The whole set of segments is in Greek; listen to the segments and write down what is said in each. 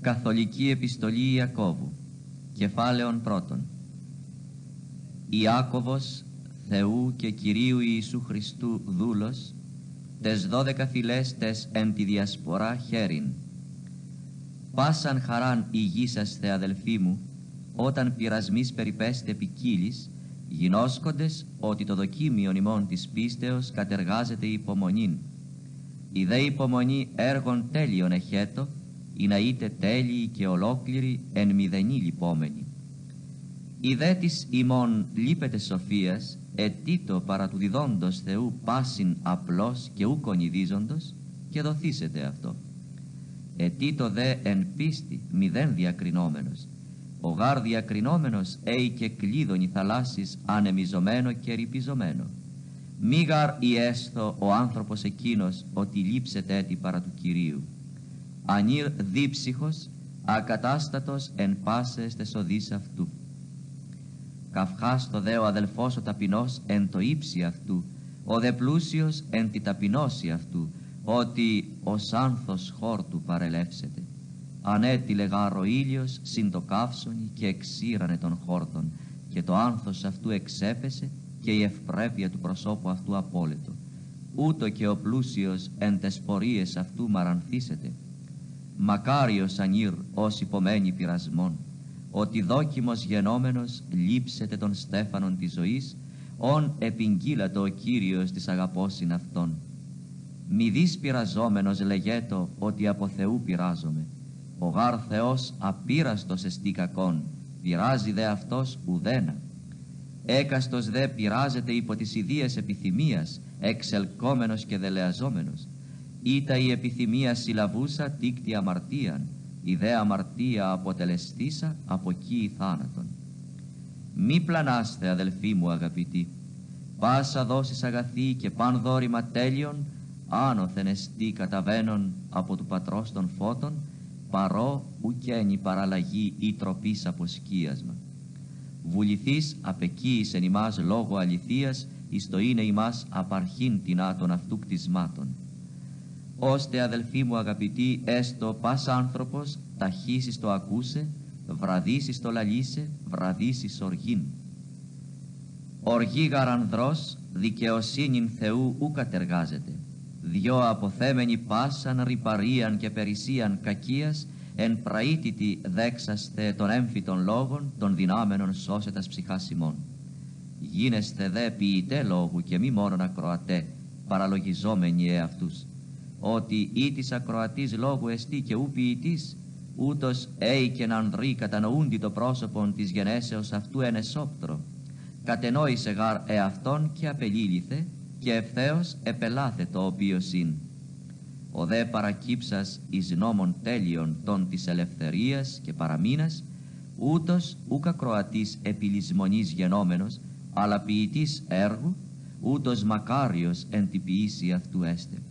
Καθολική Επιστολή Ιακώβου Κεφάλαιον πρώτον. Ιάκωβος Θεού και Κυρίου Ιησού Χριστού δούλος τες δώδεκα φυλές τες εν τη διασπορά χέριν. Πάσαν χαράν υγιή σας θεαδελφοί μου όταν πειρασμής περιπέστε ποικίλης γινώσκοντες ότι το δοκίμιο ημών της πίστεως κατεργάζεται υπομονήν. Η δε υπομονή έργων τέλειων εχέτο ή να είτε τέλειοι και ολόκληροι εν μηδενή λυπόμενοι. Η δε της ημών λείπεται σοφίας, ετήτο παρά του διδόντος Θεού πάσιν απλός και ου κονιδίζοντος και δοθήσετε αυτό. Ετήτο δε εν πίστη μηδέν διακρινόμενος, ο γάρ διακρινόμενος ει και κλείδωνη θαλάσσης ανεμιζωμένο και ρηπιζωμένο. Μη γαρ η έστω ο άνθρωπος εκείνος ότι λείψετε έτη παρά του Κυρίου ανήρ δίψυχος, ακατάστατος εν πάσες τες οδείς αυτού. Καυχάς το δε ο αδελφός ο ταπεινός εν το ύψι αυτού, ο δε πλούσιος εν τη ταπεινώση αυτού, ότι ως άνθος χόρτου παρελεύσεται. Ανέτειλε γάρο ήλιος συν το καύσονι και εξήρανε τον χόρτον και το άνθος αυτού εξέπεσε και η ευπρέπεια του προσώπου αυτού απόλυτο. Ούτω και ο πλούσιος εν τες πορείες αυτού μαρανθήσεται Μακάριος ανήρ ως υπομένει πειρασμών, ότι δόκιμος γενόμενος λείψετε των στέφανων της ζωής, ον επιγγείλατο ο Κύριος της αγαπώσιν αυτών. Μη δεις πειραζόμενος λεγέτο ότι από Θεού πειράζομαι. Ο γάρ Θεός απείραστος εστί κακόν, πειράζει δε αυτός ουδένα. Έκαστος δε πειράζεται υπό τις ιδίες επιθυμίας, εξελκόμενος και δελεαζόμενος Ήτα η επιθυμία συλλαβούσα τίκτη αμαρτίαν, η δε αμαρτία αποτελεστήσα από εκεί θάνατον. Μη πλανάστε αδελφοί μου αγαπητοί, πάσα δόσεις αγαθή και παν δόρημα τέλειων, άνωθεν εστί καταβαίνον από του πατρός των φώτων, παρό ουκένει παραλλαγή ή τροπής από σκίασμα. Βουληθείς απεκείης εν ημάς λόγω αληθείας, εις το είναι ημάς απαρχήν τεινά αυτού κτισμάτων ώστε αδελφοί μου αγαπητοί έστω πας άνθρωπος ταχύσεις το ακούσε βραδύσεις το λαλίσε βραδύσεις οργήν. Οργή γαρανδρός δικαιοσύνην Θεού ου κατεργάζεται. Δυο αποθέμενοι πάσαν ρυπαρίαν και περισσίαν κακίας εν πραήτητη δέξαστε των έμφυτων λόγων των δυνάμενων σώσετας ψυχάς ημών. Γίνεστε δε ποιητέ λόγου και μη μόνον ακροατέ, παραλογιζόμενοι εαυτούς ότι ή της ακροατής λόγου εστί και ου ποιητής, ούτως έικεν ανδρή κατανοούντι το πρόσωπον της γενέσεως αυτού εν εσόπτρο. Κατενόησε γάρ εαυτόν και απελήλυθε και ευθέως επελάθε το οποίο συν. Ο δε παρακύψας εις νόμων τέλειων των της ελευθερίας και παραμήνας, ούτως ούκ ακροατής επιλυσμονής γενόμενος, αλλά ποιητής έργου, ούτως μακάριος εν τη ποιήση αυτού έστε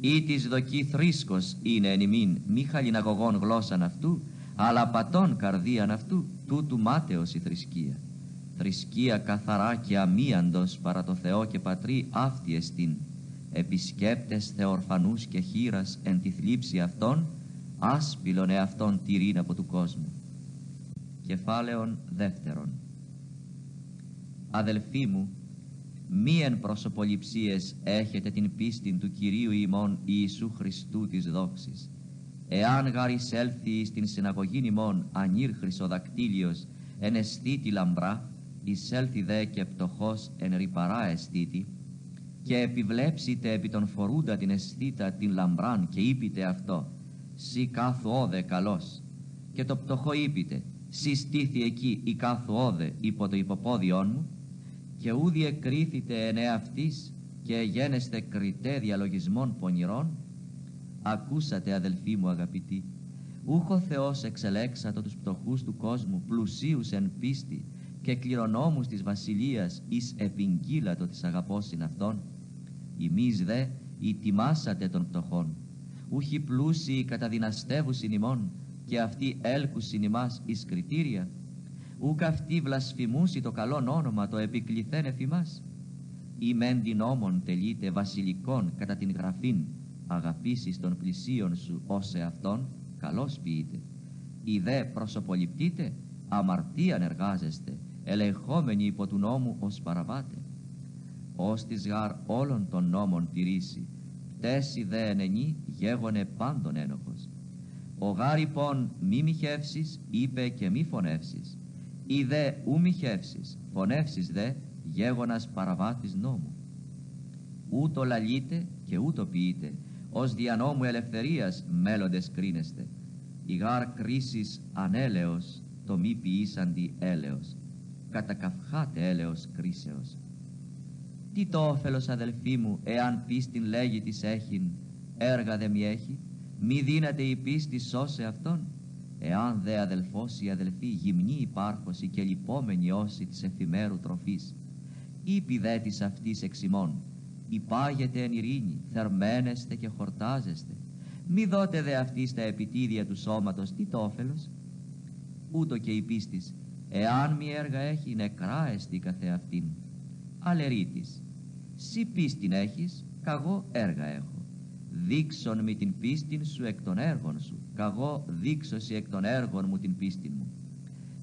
ή της δοκή θρίσκος είναι εν ημίν μη χαλιναγωγών γλώσσαν αυτού, αλλά πατών καρδίαν αυτού, τούτου μάταιος η θρησκεία. Θρησκεία καθαρά και αμίαντος παρά το Θεό και Πατρί αυτή εστίν. Επισκέπτες θεορφανούς και χείρας εν τη θλίψη αυτών, άσπηλον εαυτόν τυρήν από του κόσμου. Κεφάλαιον δεύτερον. Αδελφοί μου, μη εν προσωποληψίες έχετε την πίστη του Κυρίου ημών Ιησού Χριστού της δόξης. Εάν γάρ εισέλθει στην συναγωγή ημών ανήρ χρυσοδακτήλιος εν αισθήτη λαμπρά, εισέλθει δε και πτωχός εν ρηπαρά αισθήτη, και επιβλέψετε επί τον φορούντα την αισθήτα την λαμπράν και είπετε αυτό, «Σι κάθου όδε καλός», και το πτωχό είπετε, «Σι στήθη εκεί η κάθου όδε υπό το υποπόδιόν μου», και ούδι εκρίθητε εν εαυτής και γένεστε κριτέ διαλογισμών πονηρών ακούσατε αδελφοί μου αγαπητοί ούχο Θεός εξελέξατο τους πτωχούς του κόσμου πλουσίους εν πίστη και κληρονόμους της βασιλείας εις επιγγύλατο της αγαπώσιν αυτών ημείς δε η τιμάσατε των πτωχών. Ούχοι πλούσιοι καταδυναστεύουσιν ημών και αυτοί έλκουσιν ημάς εις κριτήρια ούκ αυτή βλασφημούσι το καλόν όνομα το επικληθέν εφημάς. Ή μεν την νόμον τελείται βασιλικών κατά την γραφήν αγαπήσεις των πλησίων σου ως εαυτόν, καλώς ποιείτε. Οι δε προσωποληπτείτε, αμαρτίαν εργάζεστε, ελεγχόμενοι υπό του νόμου ως παραβάτε. Ως της γάρ όλων των νόμων τηρήσει, πτέσει δε ενενή γέγονε πάντων ένοχος. Ο γάρ λοιπόν μη μοιχεύσεις, είπε και μη φωνεύσεις. Ή δε ου μοιχεύσεις, φωνεύσεις δε, γέγονας παραβάτης νόμου. Ούτω λαλείτε και ούτω ποιείτε, ως δια νόμου ελευθερίας μέλλοντες κρίνεστε. Η γάρ κρίσης ανέλεος, το μη ποιήσαντι έλεος. Κατακαυχάτε έλεος κρίσεως. Τι το όφελος αδελφοί μου, εάν πίστην λέγει της έχειν, έργα δε μη έχει, μη δύναται η πίστη σώσε αυτόν. Εάν δε αδελφός ή αδελφή γυμνή υπάρχωση και λυπόμενη όση της εφημέρου τροφής, είπε δε της αυτής εξημών, υπάγεται εν ειρήνη, θερμένεστε και χορτάζεστε. Μη δότε δε αυτής στα επιτίδια του σώματος τι το όφελος; Ούτω και η πίστης, εάν μη έργα έχει, νεκρά εστι καθεαυτήν. Αλερίτης, σύ πίστην έχεις, καγώ έργα έχω. Δείξον μη την πίστην σου εκ των έργων σου, καγώ δείξωσι εκ των έργων μου την πίστην μου.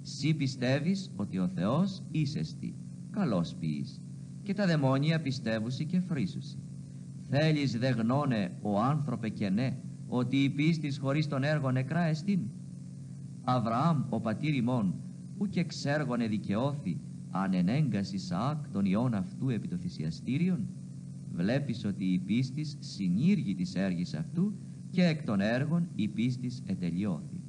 Σύ πιστεύεις ότι ο Θεός είσεστη, καλός ποιείς και τα δαιμόνια πιστεύουσι και φρίσουσι. Θέλεις δε γνώνε ο άνθρωπε και ναι, ότι η πίστης χωρίς τον έργο νεκρά εστίν. Αβραάμ ο πατήρ ημών, ου και ξέργονε δικαιώθη, αν ενέγκας Ισαάκ τον ιόν αυτού επί το θυσιαστήριον, βλέπεις ότι η πίστης συνήργη της έργης αυτού και εκ των έργων η πίστης ετελειώθη.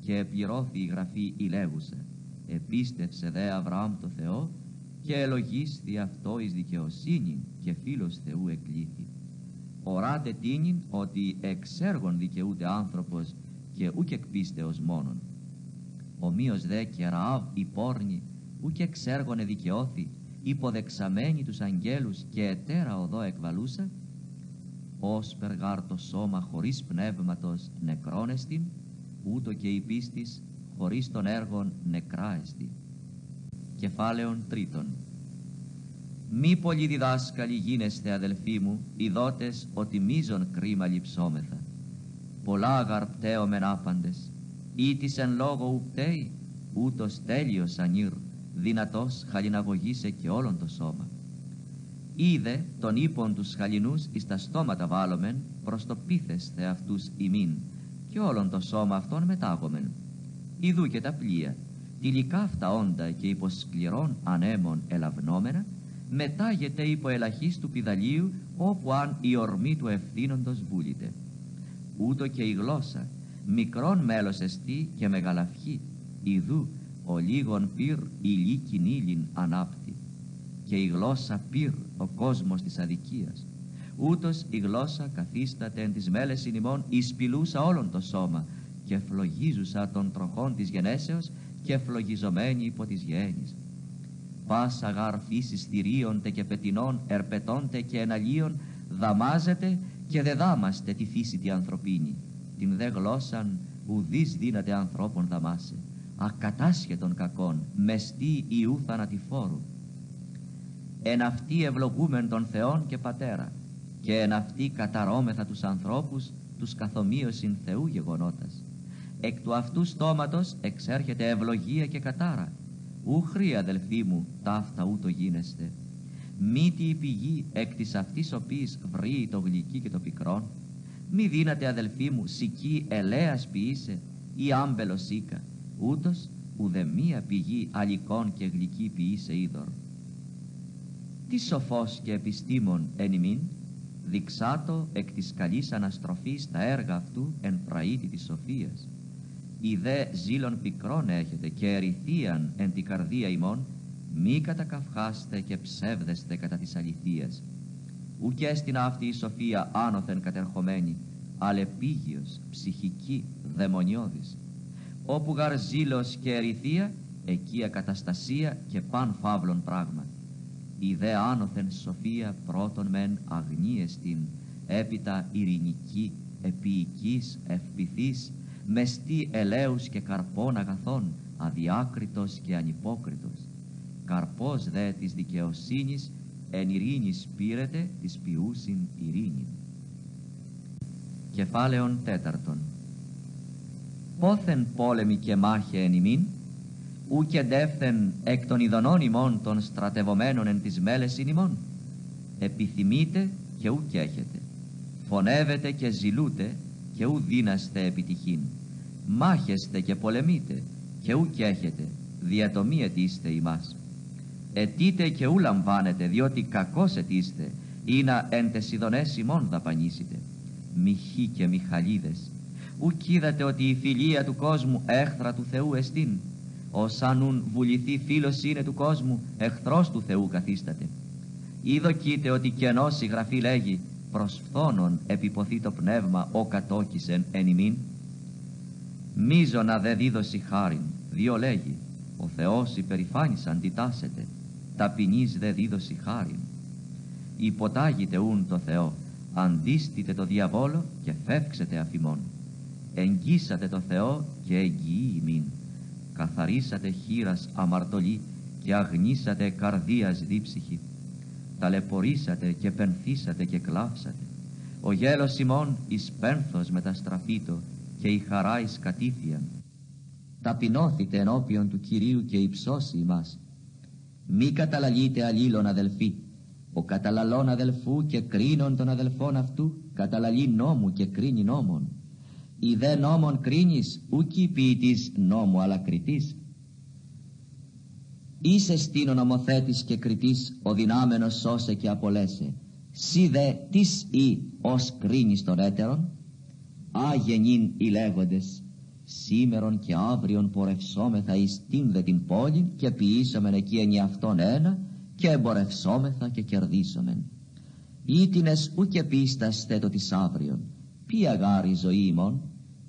Και επληρώθη η γραφή η λέγουσα, επίστευσε δε Αβραάμ το Θεό και ελογίσθη αυτό εις δικαιοσύνη και φίλος Θεού εκλήθη. Οράτε τίνην ότι εξ έργων δικαιούται άνθρωπος και ούκ εκ πίστεως μόνον. Ομοίως δε και Ραάβ η πόρνη ούκ εξ έργων εδικαιώθη υποδεξαμένη τους αγγέλους και ετέρα οδό εκβαλούσα ως περγάρ το σώμα χωρίς πνεύματος νεκρόνεστην ούτω και η πίστης χωρίς των έργων νεκράεστη κεφάλαιον τρίτον. Μη πολλοί διδάσκαλοι γίνεστε αδελφοί μου, ειδότες ότι μίζον κρίμα λυψόμεθα. Πολλά αγαρπτέωμεν άπαντες, ή της εν λόγω ουπτέει, ούτως τέλειος ανήρ, δυνατός χαλιναγωγήσε και όλον το σώμα. Είδε τον ύπον τους χαλινούς εις τα στόματα βάλομεν, προς το πίθεσθε αυτούς ημίν, και όλον το σώμα αυτόν μετάγομεν. Ιδού και τα πλοία, υλικά αυτά όντα και υπό σκληρών ανέμων ελαβνόμενα, μετάγεται υπό ελαχής του πιδαλίου όπου αν η ορμή του ευθύνοντος βούληται. Ούτω και η γλώσσα, μικρόν μέλος εστί και μεγαλαυχή, ιδού ο λίγον πυρ ηλί κινήλιν ανάπτει. Και η γλώσσα πυρ ο κόσμος της αδικίας. Ούτως η γλώσσα καθίσταται εν τις μέλες ημών εισπηλούσα όλον το σώμα και φλογίζουσα των τροχών της γενέσεως και φλογιζομένη υπό τις γέννης. Πάσα γάρ φύσης θηρίωνται και πετινών, ερπετώνται και εναλίων, δαμάζεται και δε δάμαστε τη φύση τη ανθρωπίνη. Την δε γλώσσαν ουδείς δύναται ανθρώπων δαμάσε, ακατάσχετον κακών, μεστή ιού θανατηφόρου. Εν αυτή ευλογούμεν των Θεών και Πατέρα, και εν αυτή καταρώμεθα τους ανθρώπους, τους καθομοίωσιν Θεού γεγονότας εκ του αυτού στόματος εξέρχεται ευλογία και κατάρα. Ούχρη αδελφοί μου, ταύτα ούτω γίνεστε. Μήτι η πηγή εκ της αυτής οποής βρει το γλυκί και το πικρόν. Μη δύνατε αδελφοί μου σική ελέας ποιήσε ή άμπελος σίκα. Ούτως ουδεμία πηγή αλικών και γλυκή ποιήσε είδωρ. Τι σοφός και επιστήμον εν ημίν, δειξάτο εκ της καλής αναστροφής τα έργα αυτού εν πραήτη της σοφίας η δε ζήλων πικρών έχετε και ερηθίαν εν τη καρδία ημών, μη κατακαυχάστε και ψεύδεστε κατά της αληθείας. Ουκ στην αυτή η σοφία άνωθεν κατερχομένη, αλεπίγιος, ψυχική, δαιμονιώδης. Όπου γαρ ζήλος και ερηθία, εκεί ακαταστασία και παν φαύλων πράγμα. Η δε άνωθεν σοφία πρώτον μεν αγνίεστην, έπειτα ειρηνική, επίοικης, ευπηθής, μεστή ελέους και καρπών αγαθών, αδιάκριτος και ανυπόκριτος. Καρπός δε της δικαιοσύνης εν ειρήνης πήρεται της ποιούσιν ειρήνη. Κεφάλαιον τέταρτον πόθεν πόλεμη και μάχε εν ημίν, ου και ντεύθεν εκ των ειδονών ημών των στρατευομένων εν τις μέλες ημών. Επιθυμείτε και ου και έχετε. Φωνεύετε και ζηλούτε και ου δίναστε επιτυχήν. Μάχεστε και πολεμείτε και ου και έχετε. Διατομή ετήστε ημάς. Ετείτε και ου λαμβάνετε διότι κακός ετήστε ή να εν τες ειδονές ημών δαπανίσετε. Μιχοί και μιχαλίδες. Ουκ είδατε ότι η φιλία του κόσμου έχθρα του Θεού εστίν ως αν βουληθεί φίλος είναι του κόσμου, εχθρός του Θεού καθίσταται. Είδοκείτε ότι κενός η Γραφή λέγει, προς φθόνον επιποθεί το πνεύμα ο κατόκισεν εν ημίν. Μίζωνα δε δίδωση χάριν, δύο λέγει, ο Θεός υπερηφάνης αντιτάσσεται, ταπεινής δε δίδωση χάριν. Υποτάγετε ούν το Θεό, αντίστητε το διαβόλο και φεύξετε αφημών. Εγγύσατε το Θεό και εγγυεί ημίν καθαρίσατε χείρας αμαρτωλή και αγνίσατε καρδίας δίψυχη. Ταλαιπωρήσατε και πενθήσατε και κλάψατε. Ο γέλος ημών εις πένθος μεταστραφείτο και η χαρά εις κατήφια ταπεινώθητε ενώπιον του Κυρίου και υψώσει ημάς. Μη καταλαλείτε αλλήλων αδελφοί. Ο καταλαλών αδελφού και κρίνων των αδελφών αυτού καταλαλεί νόμου και κρίνει νόμων η δε νόμον κρίνεις ούκη ποιητής νόμου αλλά κριτής είσαι στην ο νομοθέτης και κριτής ο δυνάμενος σώσε και απολέσε. Σι δε τις ή ως κρίνεις τον έτερον. Άγενην οι λέγοντες σήμερον και αύριον πορευσόμεθα εις την δε την πόλη και ποιήσομεν εκεί εν αυτόν ένα και εμπορευσόμεθα και κερδίσομεν. Ήτινες ούκε πίστας θέτω της αύριον ποια γάρη ζωή ημών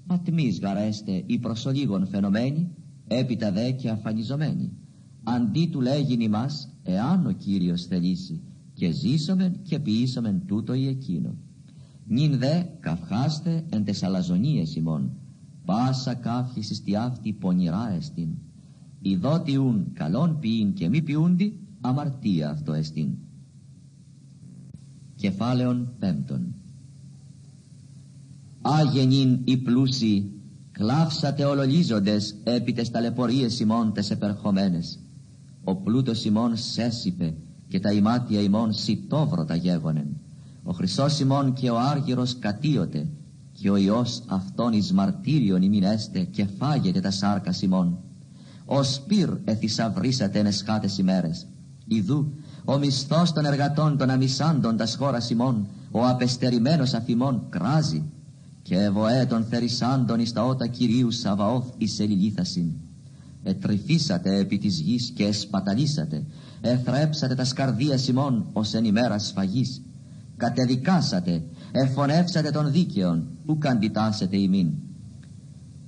ατμής γαρέστε η προσολίγων φαινομένη έπειτα δε και αφανιζομένη αντί του λέγειν μας εάν ο Κύριος θελήσει και ζήσομεν και ποιήσομεν τούτο ή εκείνο. Νυν δε καυχάστε εν τες αλαζονίες ημών πάσα κάφηση στη αυτή πονηρά εστίν. Ουν καλόν ποιήν και μη ποιούντι αμαρτία αυτό εστίν. Κεφάλαιον πέμπτον Άγενην οι πλούσιοι, κλάψατε ολολίζοντες επί τες ταλαιπωρίες ημών τες επερχομένες. Ο πλούτος ημών σέσιπε και τα ημάτια ημών σιτόβρωτα γέγονεν. Ο χρυσός ημών και ο άργυρος κατίωτε και ο Υιός αυτόν εις μαρτύριον ημινέστε και φάγετε τα σάρκα ημών. Ο σπύρ εθισαυρίσατε εν εσχάτες ημέρες. Ιδού ο μισθός των εργατών των αμισάντων τας χώρας ημών, ο απεστερημένος αφημών κράζει και ευωέ των θερησάντων εις τα ότα Κυρίου Σαβαώθ εις ελιλήθασιν. Ετρυφήσατε επί της γης και εσπαταλήσατε, εθρέψατε τα σκαρδία ημών ως εν ημέρα σφαγής. Κατεδικάσατε, εφωνεύσατε των δίκαιων, που καντιτάσετε ημίν.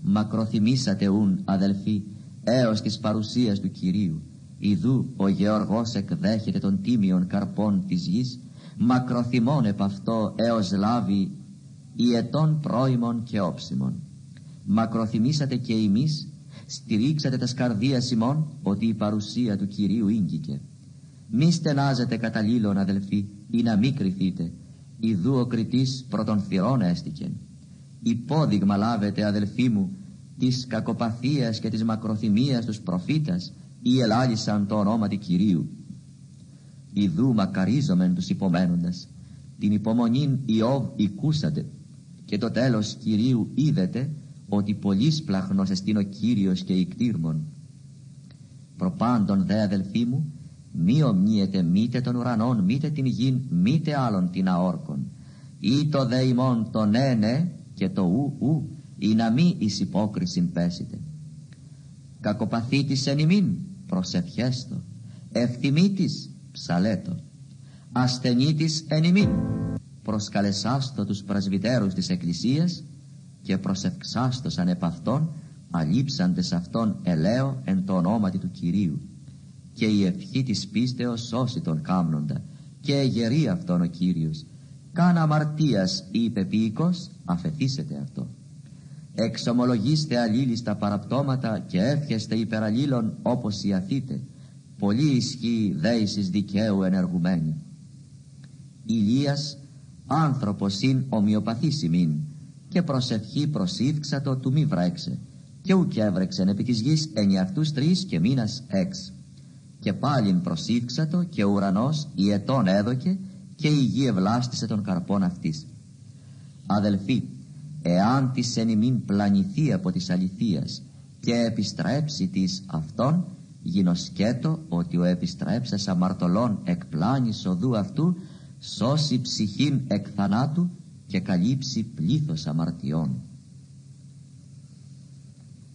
Μακροθυμήσατε ούν, αδελφοί, έως της παρουσίας του Κυρίου. Ιδού ο Γεωργός εκδέχεται των τίμιων καρπών της γης, μακροθυμών επ' αυτό έως λάβει ετών πρώιμων και όψιμων. Μακροθυμήσατε και εμείς, στηρίξατε τας σκαρδία ημών, ότι η παρουσία του Κυρίου ήγγικε. Μη στενάζετε καταλήλων αδελφοί, ή να μη κρυθείτε. Ιδού ο κριτής πρωτον θυρών έστηκε. Υπόδειγμα λάβετε αδελφοί μου, της κακοπαθίας και της μακροθυμίας τους προφήτας, ή ελάλησαν το ονόμα του Κυρίου. Ιδού μακαρίζομεν τους υπομένοντας, την υπομονήν Ιώβ οικούσατε, και το τέλος Κυρίου είδετε ότι πολλής πλαχνός εστίν ο Κύριος και κτήρμων. Προπάντων δε αδελφοί μου, μη ομνίετε μήτε των ουρανών, μήτε την γην, μήτε άλλων την αόρκων. Ή το δε ημών το ναι ναι και το ου ου, ή να μη εις υπόκρισιν πέσετε. Κακοπαθήτης εν ημίν, προσευχέστο. Ευθυμίτης, ψαλέτο. Ασθενήτης εν ημίν, προσκαλεσάστο τους πρασβυτέρους της Εκκλησίας και προσευξάστοσαν επ' αυτόν αλείψαντες αυτόν ελαίο εν το ονόματι του Κυρίου. Και η ευχή της πίστεως σώσει τον κάμνοντα και εγερεί αυτόν ο Κύριος. Καν αμαρτίας είπε ποίκος αφεθήσετε αυτό. Εξομολογήστε αλλήλιστα παραπτώματα και εύχεστε υπεραλλήλων όπως ιαθείτε πολύ ισχύει δέησης δικαίου ενεργουμένη Ηλίας άνθρωπος ειν ομοιοπαθής ημίν, και προσευχή προσήφξατο του μη βρέξε. Και ουκ έβρεξεν επί της γης ενιαυτούς τρεις και μήνας έξ και πάλιν προσήφξατο και ο ουρανός ιετών έδωκε και η γη ευλάστησε των καρπών αυτής. Αδελφοί εάν της εν ημίν πλανηθεί από της αληθείας και επιστρέψει της αυτόν γινωσκέτο ότι ο επιστρέψες αμαρτωλών εκ πλάνης οδού αυτού σώσει ψυχήν εκ θανάτου και καλύψει πλήθος αμαρτιών